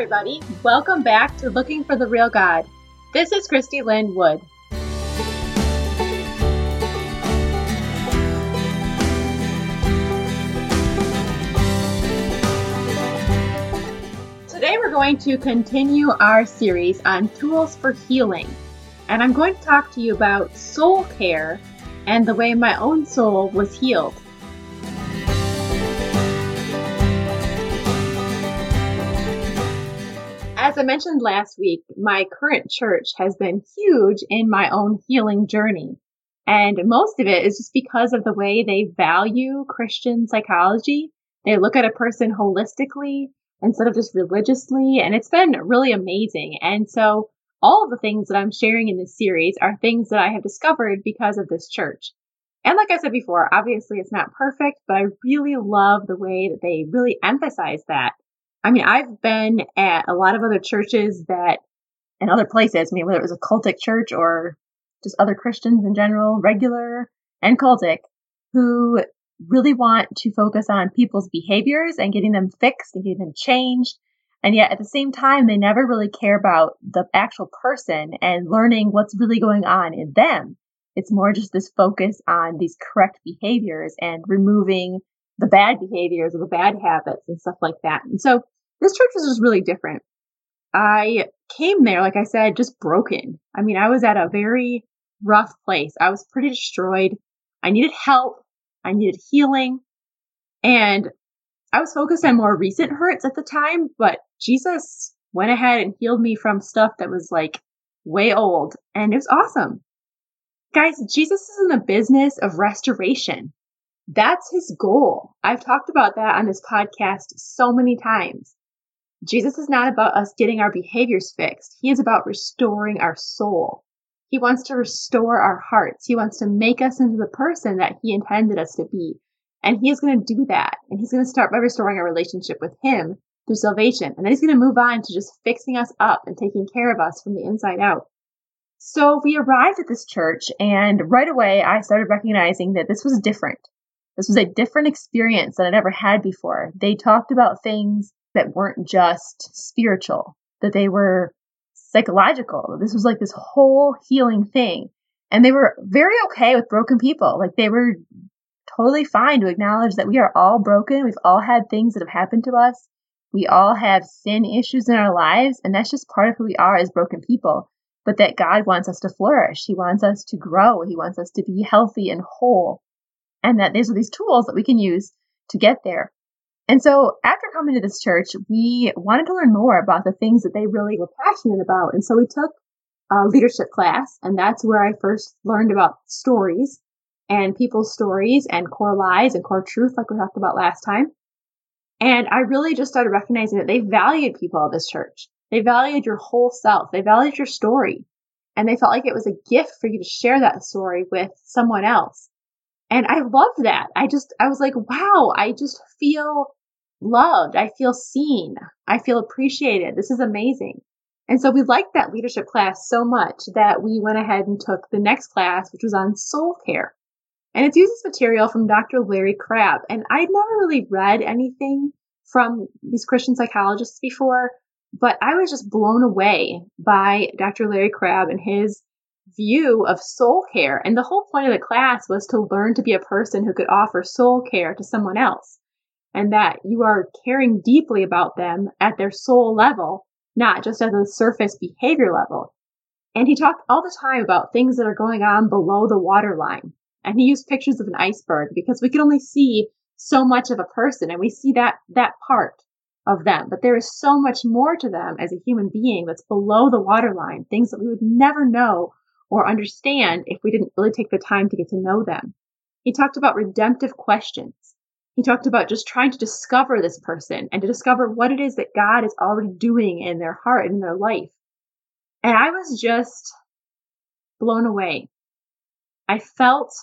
everybody. Welcome back to Looking for the Real God. This is Christy Lynn Wood. Today we're going to continue our series on tools for healing. And I'm going to talk to you about soul care and the way my own soul was healed. As I mentioned last week, my current church has been huge in my own healing journey. And most of it is just because of the way they value Christian psychology. They look at a person holistically instead of just religiously. And it's been really amazing. And so all of the things that I'm sharing in this series are things that I have discovered because of this church. And like I said before, obviously it's not perfect, but I really love the way that they really emphasize that I mean, I've been at a lot of other churches that, and other places, I mean, whether it was a cultic church or just other Christians in general, regular and cultic, who really want to focus on people's behaviors and getting them fixed and getting them changed. And yet at the same time, they never really care about the actual person and learning what's really going on in them. It's more just this focus on these correct behaviors and removing the bad behaviors or the bad habits and stuff like that. And so this church was just really different. I came there, like I said, just broken. I mean, I was at a very rough place. I was pretty destroyed. I needed help. I needed healing. And I was focused on more recent hurts at the time, but Jesus went ahead and healed me from stuff that was like way old. And it was awesome. Guys, Jesus is in the business of restoration. That's his goal. I've talked about that on this podcast so many times. Jesus is not about us getting our behaviors fixed. He is about restoring our soul. He wants to restore our hearts. He wants to make us into the person that he intended us to be. And he is going to do that. And he's going to start by restoring our relationship with him through salvation. And then he's going to move on to just fixing us up and taking care of us from the inside out. So we arrived at this church and right away I started recognizing that this was different. This was a different experience that I'd ever had before. They talked about things that weren't just spiritual, that they were psychological. This was like this whole healing thing. And they were very okay with broken people. Like they were totally fine to acknowledge that we are all broken. We've all had things that have happened to us. We all have sin issues in our lives, and that's just part of who we are as broken people. But that God wants us to flourish. He wants us to grow. He wants us to be healthy and whole and that these are these tools that we can use to get there. And so after coming to this church, we wanted to learn more about the things that they really were passionate about. And so we took a leadership class, and that's where I first learned about stories and people's stories and core lies and core truth, like we talked about last time. And I really just started recognizing that they valued people at this church. They valued your whole self. They valued your story. And they felt like it was a gift for you to share that story with someone else. And I love that. I just, I was like, wow, I just feel loved. I feel seen. I feel appreciated. This is amazing. And so we liked that leadership class so much that we went ahead and took the next class, which was on soul care. And it uses material from Dr. Larry Crabb. And I'd never really read anything from these Christian psychologists before, but I was just blown away by Dr. Larry Crabb and his view of soul care. And the whole point of the class was to learn to be a person who could offer soul care to someone else. And that you are caring deeply about them at their soul level, not just at the surface behavior level. And he talked all the time about things that are going on below the waterline. And he used pictures of an iceberg because we can only see so much of a person and we see that, that part of them. But there is so much more to them as a human being that's below the waterline, things that we would never know or understand if we didn't really take the time to get to know them. He talked about redemptive questions. He talked about just trying to discover this person and to discover what it is that God is already doing in their heart and in their life. And I was just blown away. I felt,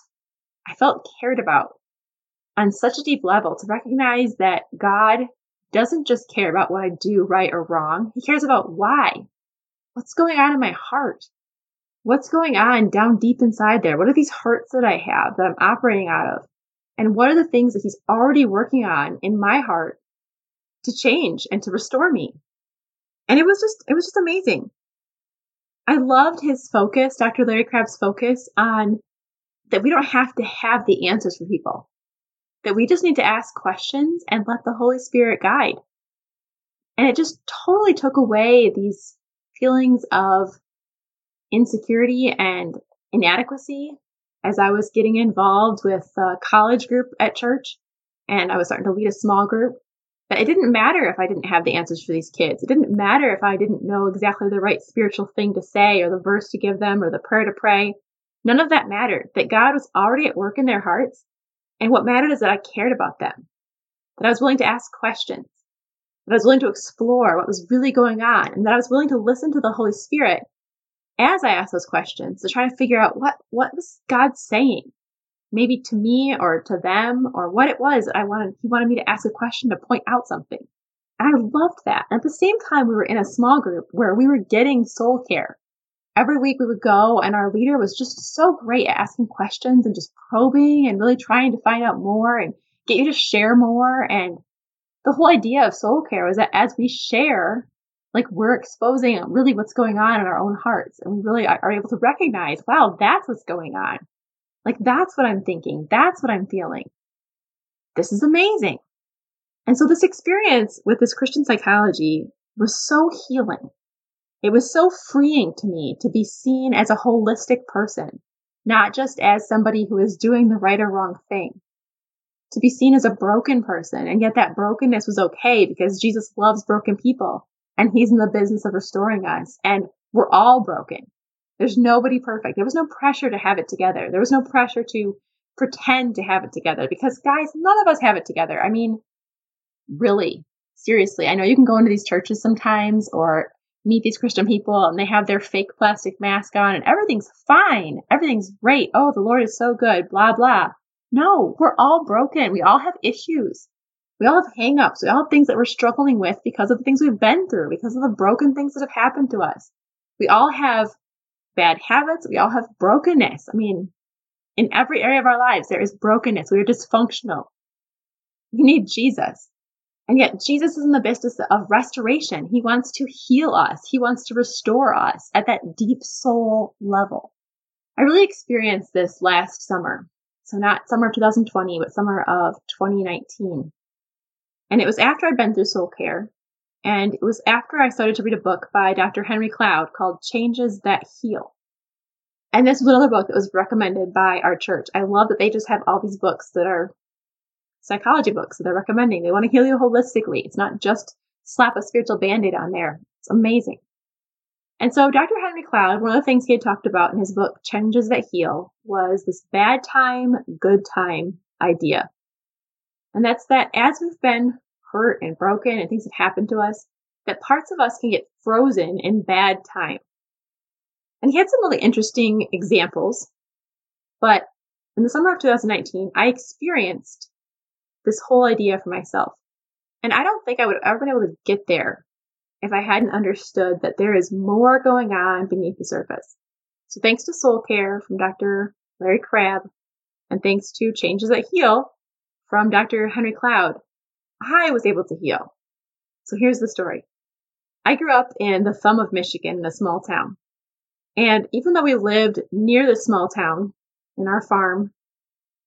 I felt cared about on such a deep level to recognize that God doesn't just care about what I do right or wrong. He cares about why. What's going on in my heart? What's going on down deep inside there? What are these hurts that I have that I'm operating out of? And what are the things that he's already working on in my heart to change and to restore me? And it was just, it was just amazing. I loved his focus, Dr. Larry Crabb's focus on that we don't have to have the answers for people, that we just need to ask questions and let the Holy Spirit guide. And it just totally took away these feelings of insecurity and inadequacy as I was getting involved with a college group at church and I was starting to lead a small group. But it didn't matter if I didn't have the answers for these kids. It didn't matter if I didn't know exactly the right spiritual thing to say or the verse to give them or the prayer to pray. None of that mattered. That God was already at work in their hearts. And what mattered is that I cared about them, that I was willing to ask questions, that I was willing to explore what was really going on, and that I was willing to listen to the Holy Spirit as I asked those questions to try to figure out what, what was God saying? maybe to me or to them or what it was I wanted he wanted me to ask a question to point out something. And I loved that. And at the same time we were in a small group where we were getting soul care. Every week we would go and our leader was just so great at asking questions and just probing and really trying to find out more and get you to share more and the whole idea of soul care was that as we share like we're exposing really what's going on in our own hearts and we really are able to recognize wow that's what's going on like, that's what I'm thinking. That's what I'm feeling. This is amazing. And so, this experience with this Christian psychology was so healing. It was so freeing to me to be seen as a holistic person, not just as somebody who is doing the right or wrong thing. To be seen as a broken person, and yet that brokenness was okay because Jesus loves broken people and he's in the business of restoring us. And we're all broken. There's nobody perfect. There was no pressure to have it together. There was no pressure to pretend to have it together because guys, none of us have it together. I mean, really, seriously. I know you can go into these churches sometimes or meet these Christian people and they have their fake plastic mask on and everything's fine. Everything's great. Oh, the Lord is so good, blah, blah. No, we're all broken. We all have issues. We all have hangups. We all have things that we're struggling with because of the things we've been through, because of the broken things that have happened to us. We all have bad habits. We all have brokenness. I mean, in every area of our lives, there is brokenness. We are dysfunctional. We need Jesus. And yet, Jesus is in the business of restoration. He wants to heal us, He wants to restore us at that deep soul level. I really experienced this last summer. So, not summer of 2020, but summer of 2019. And it was after I'd been through soul care. And it was after I started to read a book by Dr. Henry Cloud called Changes That Heal. And this was another book that was recommended by our church. I love that they just have all these books that are psychology books that they're recommending. They want to heal you holistically. It's not just slap a spiritual band-aid on there. It's amazing. And so Dr. Henry Cloud, one of the things he had talked about in his book, Changes That Heal, was this bad time, good time idea. And that's that as we've been hurt and broken and things have happened to us, that parts of us can get frozen in bad time. And he had some really interesting examples. But in the summer of 2019, I experienced this whole idea for myself. And I don't think I would have ever been able to get there if I hadn't understood that there is more going on beneath the surface. So thanks to Soul Care from Dr. Larry Crabb, and thanks to Changes That Heal from Dr. Henry Cloud, I was able to heal. So here's the story. I grew up in the thumb of Michigan in a small town. And even though we lived near this small town in our farm,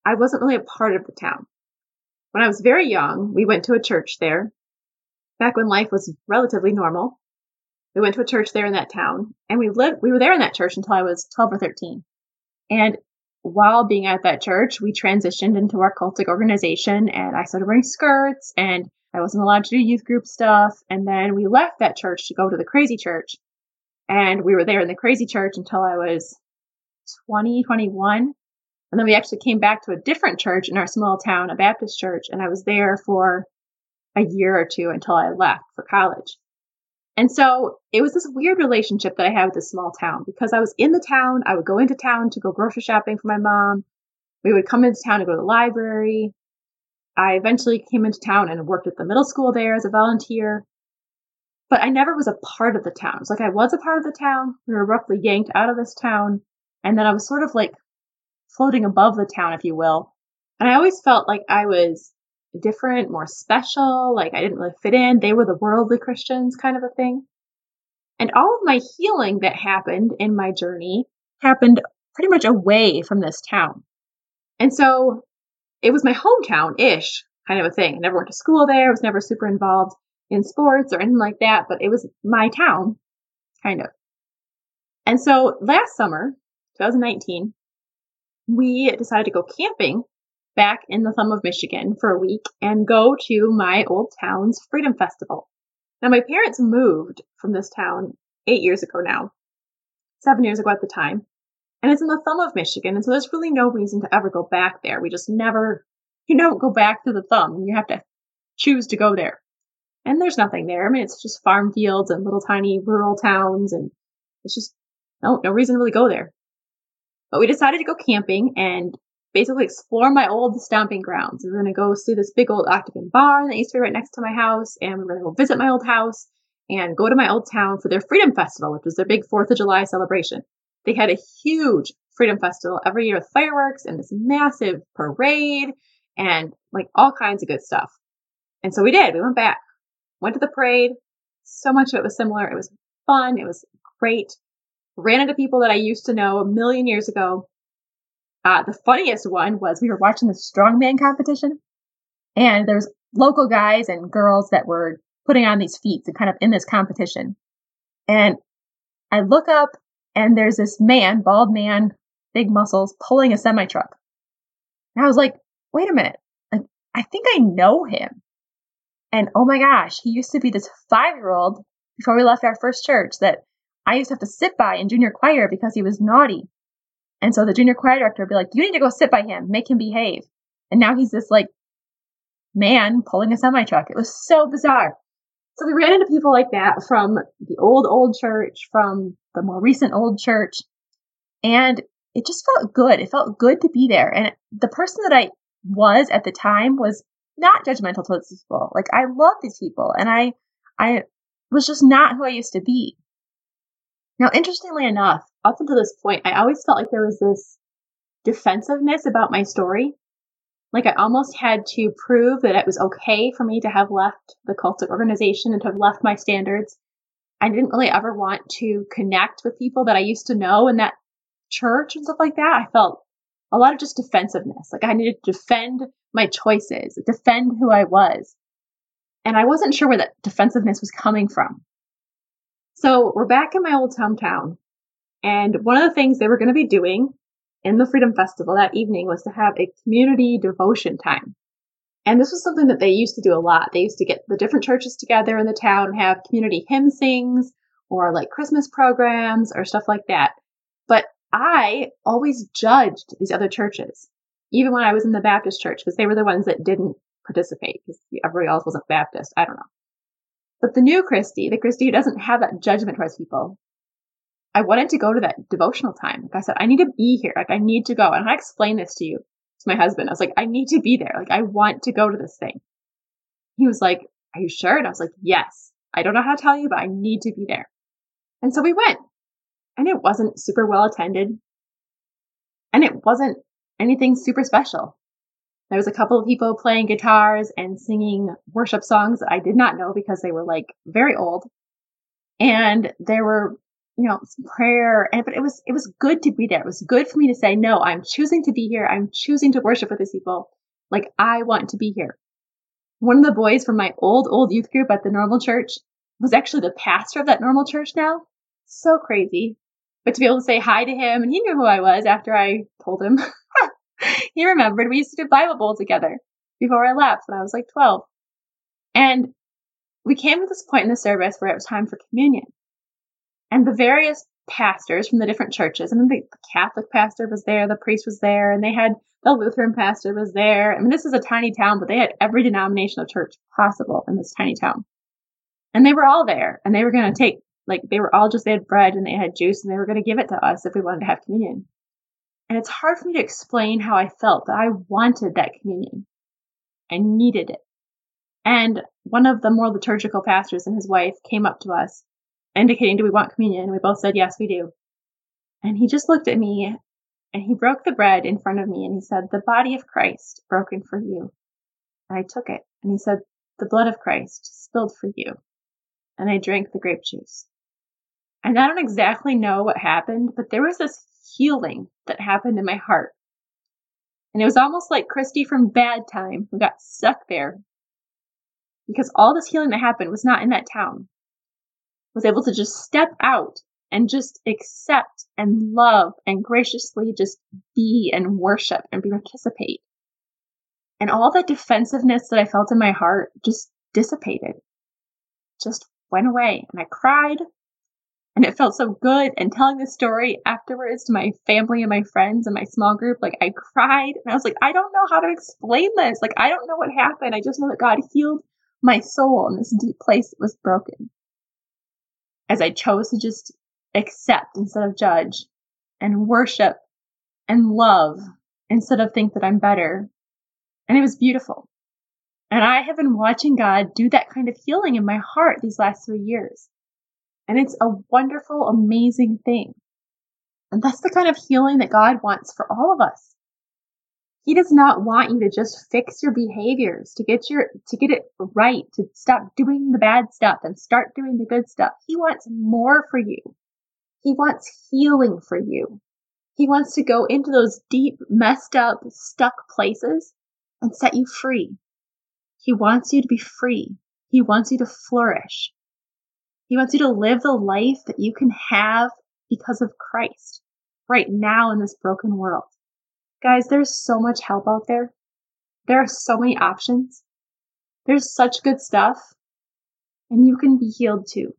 I wasn't really a part of the town. When I was very young, we went to a church there. Back when life was relatively normal, we went to a church there in that town, and we lived. We were there in that church until I was 12 or 13. And while being at that church, we transitioned into our cultic organization and I started wearing skirts and I wasn't allowed to do youth group stuff. And then we left that church to go to the crazy church. And we were there in the crazy church until I was 20, 21. And then we actually came back to a different church in our small town, a Baptist church. And I was there for a year or two until I left for college. And so it was this weird relationship that I had with this small town because I was in the town. I would go into town to go grocery shopping for my mom. We would come into town to go to the library. I eventually came into town and worked at the middle school there as a volunteer. But I never was a part of the town. It's like I was a part of the town. We were roughly yanked out of this town. And then I was sort of like floating above the town, if you will. And I always felt like I was different, more special, like I didn't really fit in. They were the worldly Christians kind of a thing. And all of my healing that happened in my journey happened pretty much away from this town. And so it was my hometown ish kind of a thing. I never went to school there. I was never super involved in sports or anything like that, but it was my town, kind of. And so last summer, 2019, we decided to go camping back in the thumb of Michigan for a week and go to my old town's Freedom Festival. Now, my parents moved from this town eight years ago now, seven years ago at the time, and it's in the thumb of Michigan, and so there's really no reason to ever go back there. We just never, you don't go back to the thumb. You have to choose to go there. And there's nothing there. I mean, it's just farm fields and little tiny rural towns, and it's just no, no reason to really go there. But we decided to go camping and basically explore my old stomping grounds. We are going to go see this big old octagon barn that used to be right next to my house, and we are going to go visit my old house and go to my old town for their Freedom Festival, which was their big 4th of July celebration. They had a huge Freedom Festival every year with fireworks and this massive parade and like all kinds of good stuff. And so we did. We went back, went to the parade. So much of it was similar. It was fun. It was great. Ran into people that I used to know a million years ago. Uh, the funniest one was we were watching the strongman competition, and there's local guys and girls that were putting on these feats and kind of in this competition. And I look up and there's this man, bald man, big muscles, pulling a semi truck. And I was like, wait a minute. I think I know him. And oh my gosh, he used to be this five year old before we left our first church that I used to have to sit by in junior choir because he was naughty. And so the junior choir director would be like, you need to go sit by him, make him behave. And now he's this like man pulling a semi truck. It was so bizarre. So we ran into people like that from the old, old church, from the more recent old church. And it just felt good. It felt good to be there. And the person that I was at the time was not judgmental towards these people. Like I love these people and I, I was just not who I used to be. Now, interestingly enough, up until this point, I always felt like there was this defensiveness about my story. Like I almost had to prove that it was okay for me to have left the cultic organization and to have left my standards. I didn't really ever want to connect with people that I used to know in that church and stuff like that. I felt a lot of just defensiveness. Like I needed to defend my choices, defend who I was. And I wasn't sure where that defensiveness was coming from. So we're back in my old hometown. And one of the things they were going to be doing in the Freedom Festival that evening was to have a community devotion time. And this was something that they used to do a lot. They used to get the different churches together in the town have community hymn sings or like Christmas programs or stuff like that. But I always judged these other churches, even when I was in the Baptist church, because they were the ones that didn't participate because everybody else wasn't Baptist. I don't know. But the new Christy, the Christy who doesn't have that judgment towards people, I wanted to go to that devotional time. Like I said, I need to be here. Like I need to go. And I explained this to you, to my husband. I was like, I need to be there. Like I want to go to this thing. He was like, Are you sure? And I was like, Yes. I don't know how to tell you, but I need to be there. And so we went. And it wasn't super well attended. And it wasn't anything super special. There was a couple of people playing guitars and singing worship songs that I did not know because they were like very old. And there were you know, prayer. And, but it was, it was good to be there. It was good for me to say, no, I'm choosing to be here. I'm choosing to worship with these people. Like I want to be here. One of the boys from my old, old youth group at the normal church was actually the pastor of that normal church now. So crazy. But to be able to say hi to him and he knew who I was after I told him. he remembered we used to do Bible Bowl together before I left when I was like 12. And we came to this point in the service where it was time for communion and the various pastors from the different churches. I mean, the Catholic pastor was there, the priest was there, and they had the Lutheran pastor was there. I mean, this is a tiny town, but they had every denomination of church possible in this tiny town. And they were all there, and they were going to take, like, they were all just, they had bread and they had juice, and they were going to give it to us if we wanted to have communion. And it's hard for me to explain how I felt, but I wanted that communion. I needed it. And one of the more liturgical pastors and his wife came up to us indicating, do we want communion? And we both said, yes, we do. And he just looked at me and he broke the bread in front of me and he said, the body of Christ broken for you. And I took it and he said, the blood of Christ spilled for you. And I drank the grape juice. And I don't exactly know what happened, but there was this healing that happened in my heart. And it was almost like Christy from Bad Time who got stuck there because all this healing that happened was not in that town. Was able to just step out and just accept and love and graciously just be and worship and participate. And all that defensiveness that I felt in my heart just dissipated, just went away. And I cried and it felt so good. And telling the story afterwards to my family and my friends and my small group, like I cried and I was like, I don't know how to explain this. Like, I don't know what happened. I just know that God healed my soul in this deep place that was broken. As I chose to just accept instead of judge and worship and love instead of think that I'm better. And it was beautiful. And I have been watching God do that kind of healing in my heart these last three years. And it's a wonderful, amazing thing. And that's the kind of healing that God wants for all of us. He does not want you to just fix your behaviors, to get your, to get it right, to stop doing the bad stuff and start doing the good stuff. He wants more for you. He wants healing for you. He wants to go into those deep, messed up, stuck places and set you free. He wants you to be free. He wants you to flourish. He wants you to live the life that you can have because of Christ right now in this broken world. Guys, there's so much help out there. There are so many options. There's such good stuff. And you can be healed too.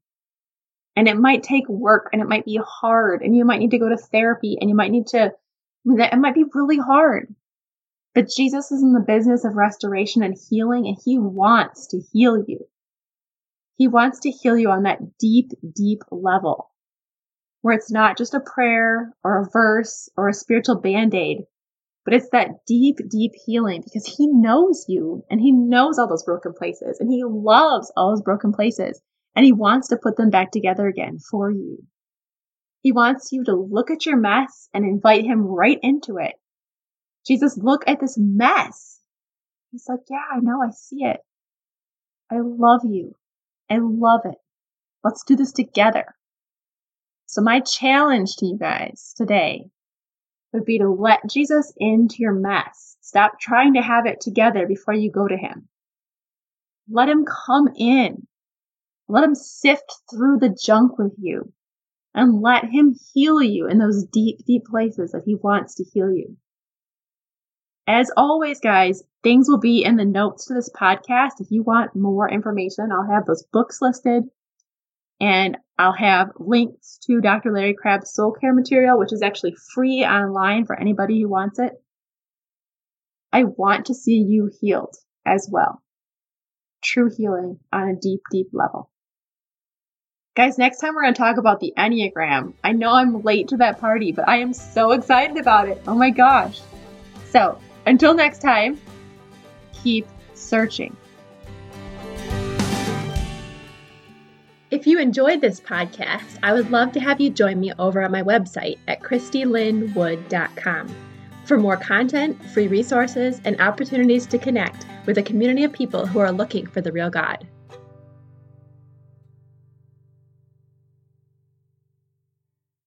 And it might take work and it might be hard and you might need to go to therapy and you might need to, it might be really hard. But Jesus is in the business of restoration and healing and he wants to heal you. He wants to heal you on that deep, deep level where it's not just a prayer or a verse or a spiritual band aid, but it's that deep, deep healing because he knows you and he knows all those broken places and he loves all those broken places and he wants to put them back together again for you. He wants you to look at your mess and invite him right into it. Jesus, look at this mess. He's like, yeah, I know. I see it. I love you. I love it. Let's do this together. So my challenge to you guys today would be to let Jesus into your mess. Stop trying to have it together before you go to him. Let him come in. Let him sift through the junk with you and let him heal you in those deep, deep places that he wants to heal you. As always, guys, things will be in the notes to this podcast. If you want more information, I'll have those books listed and I'll have links to Dr. Larry Crabb's soul care material, which is actually free online for anybody who wants it. I want to see you healed as well. True healing on a deep, deep level. Guys, next time we're going to talk about the Enneagram. I know I'm late to that party, but I am so excited about it. Oh my gosh. So, until next time, keep searching. If you enjoyed this podcast, I would love to have you join me over on my website at christylinwood.com for more content, free resources, and opportunities to connect with a community of people who are looking for the real God.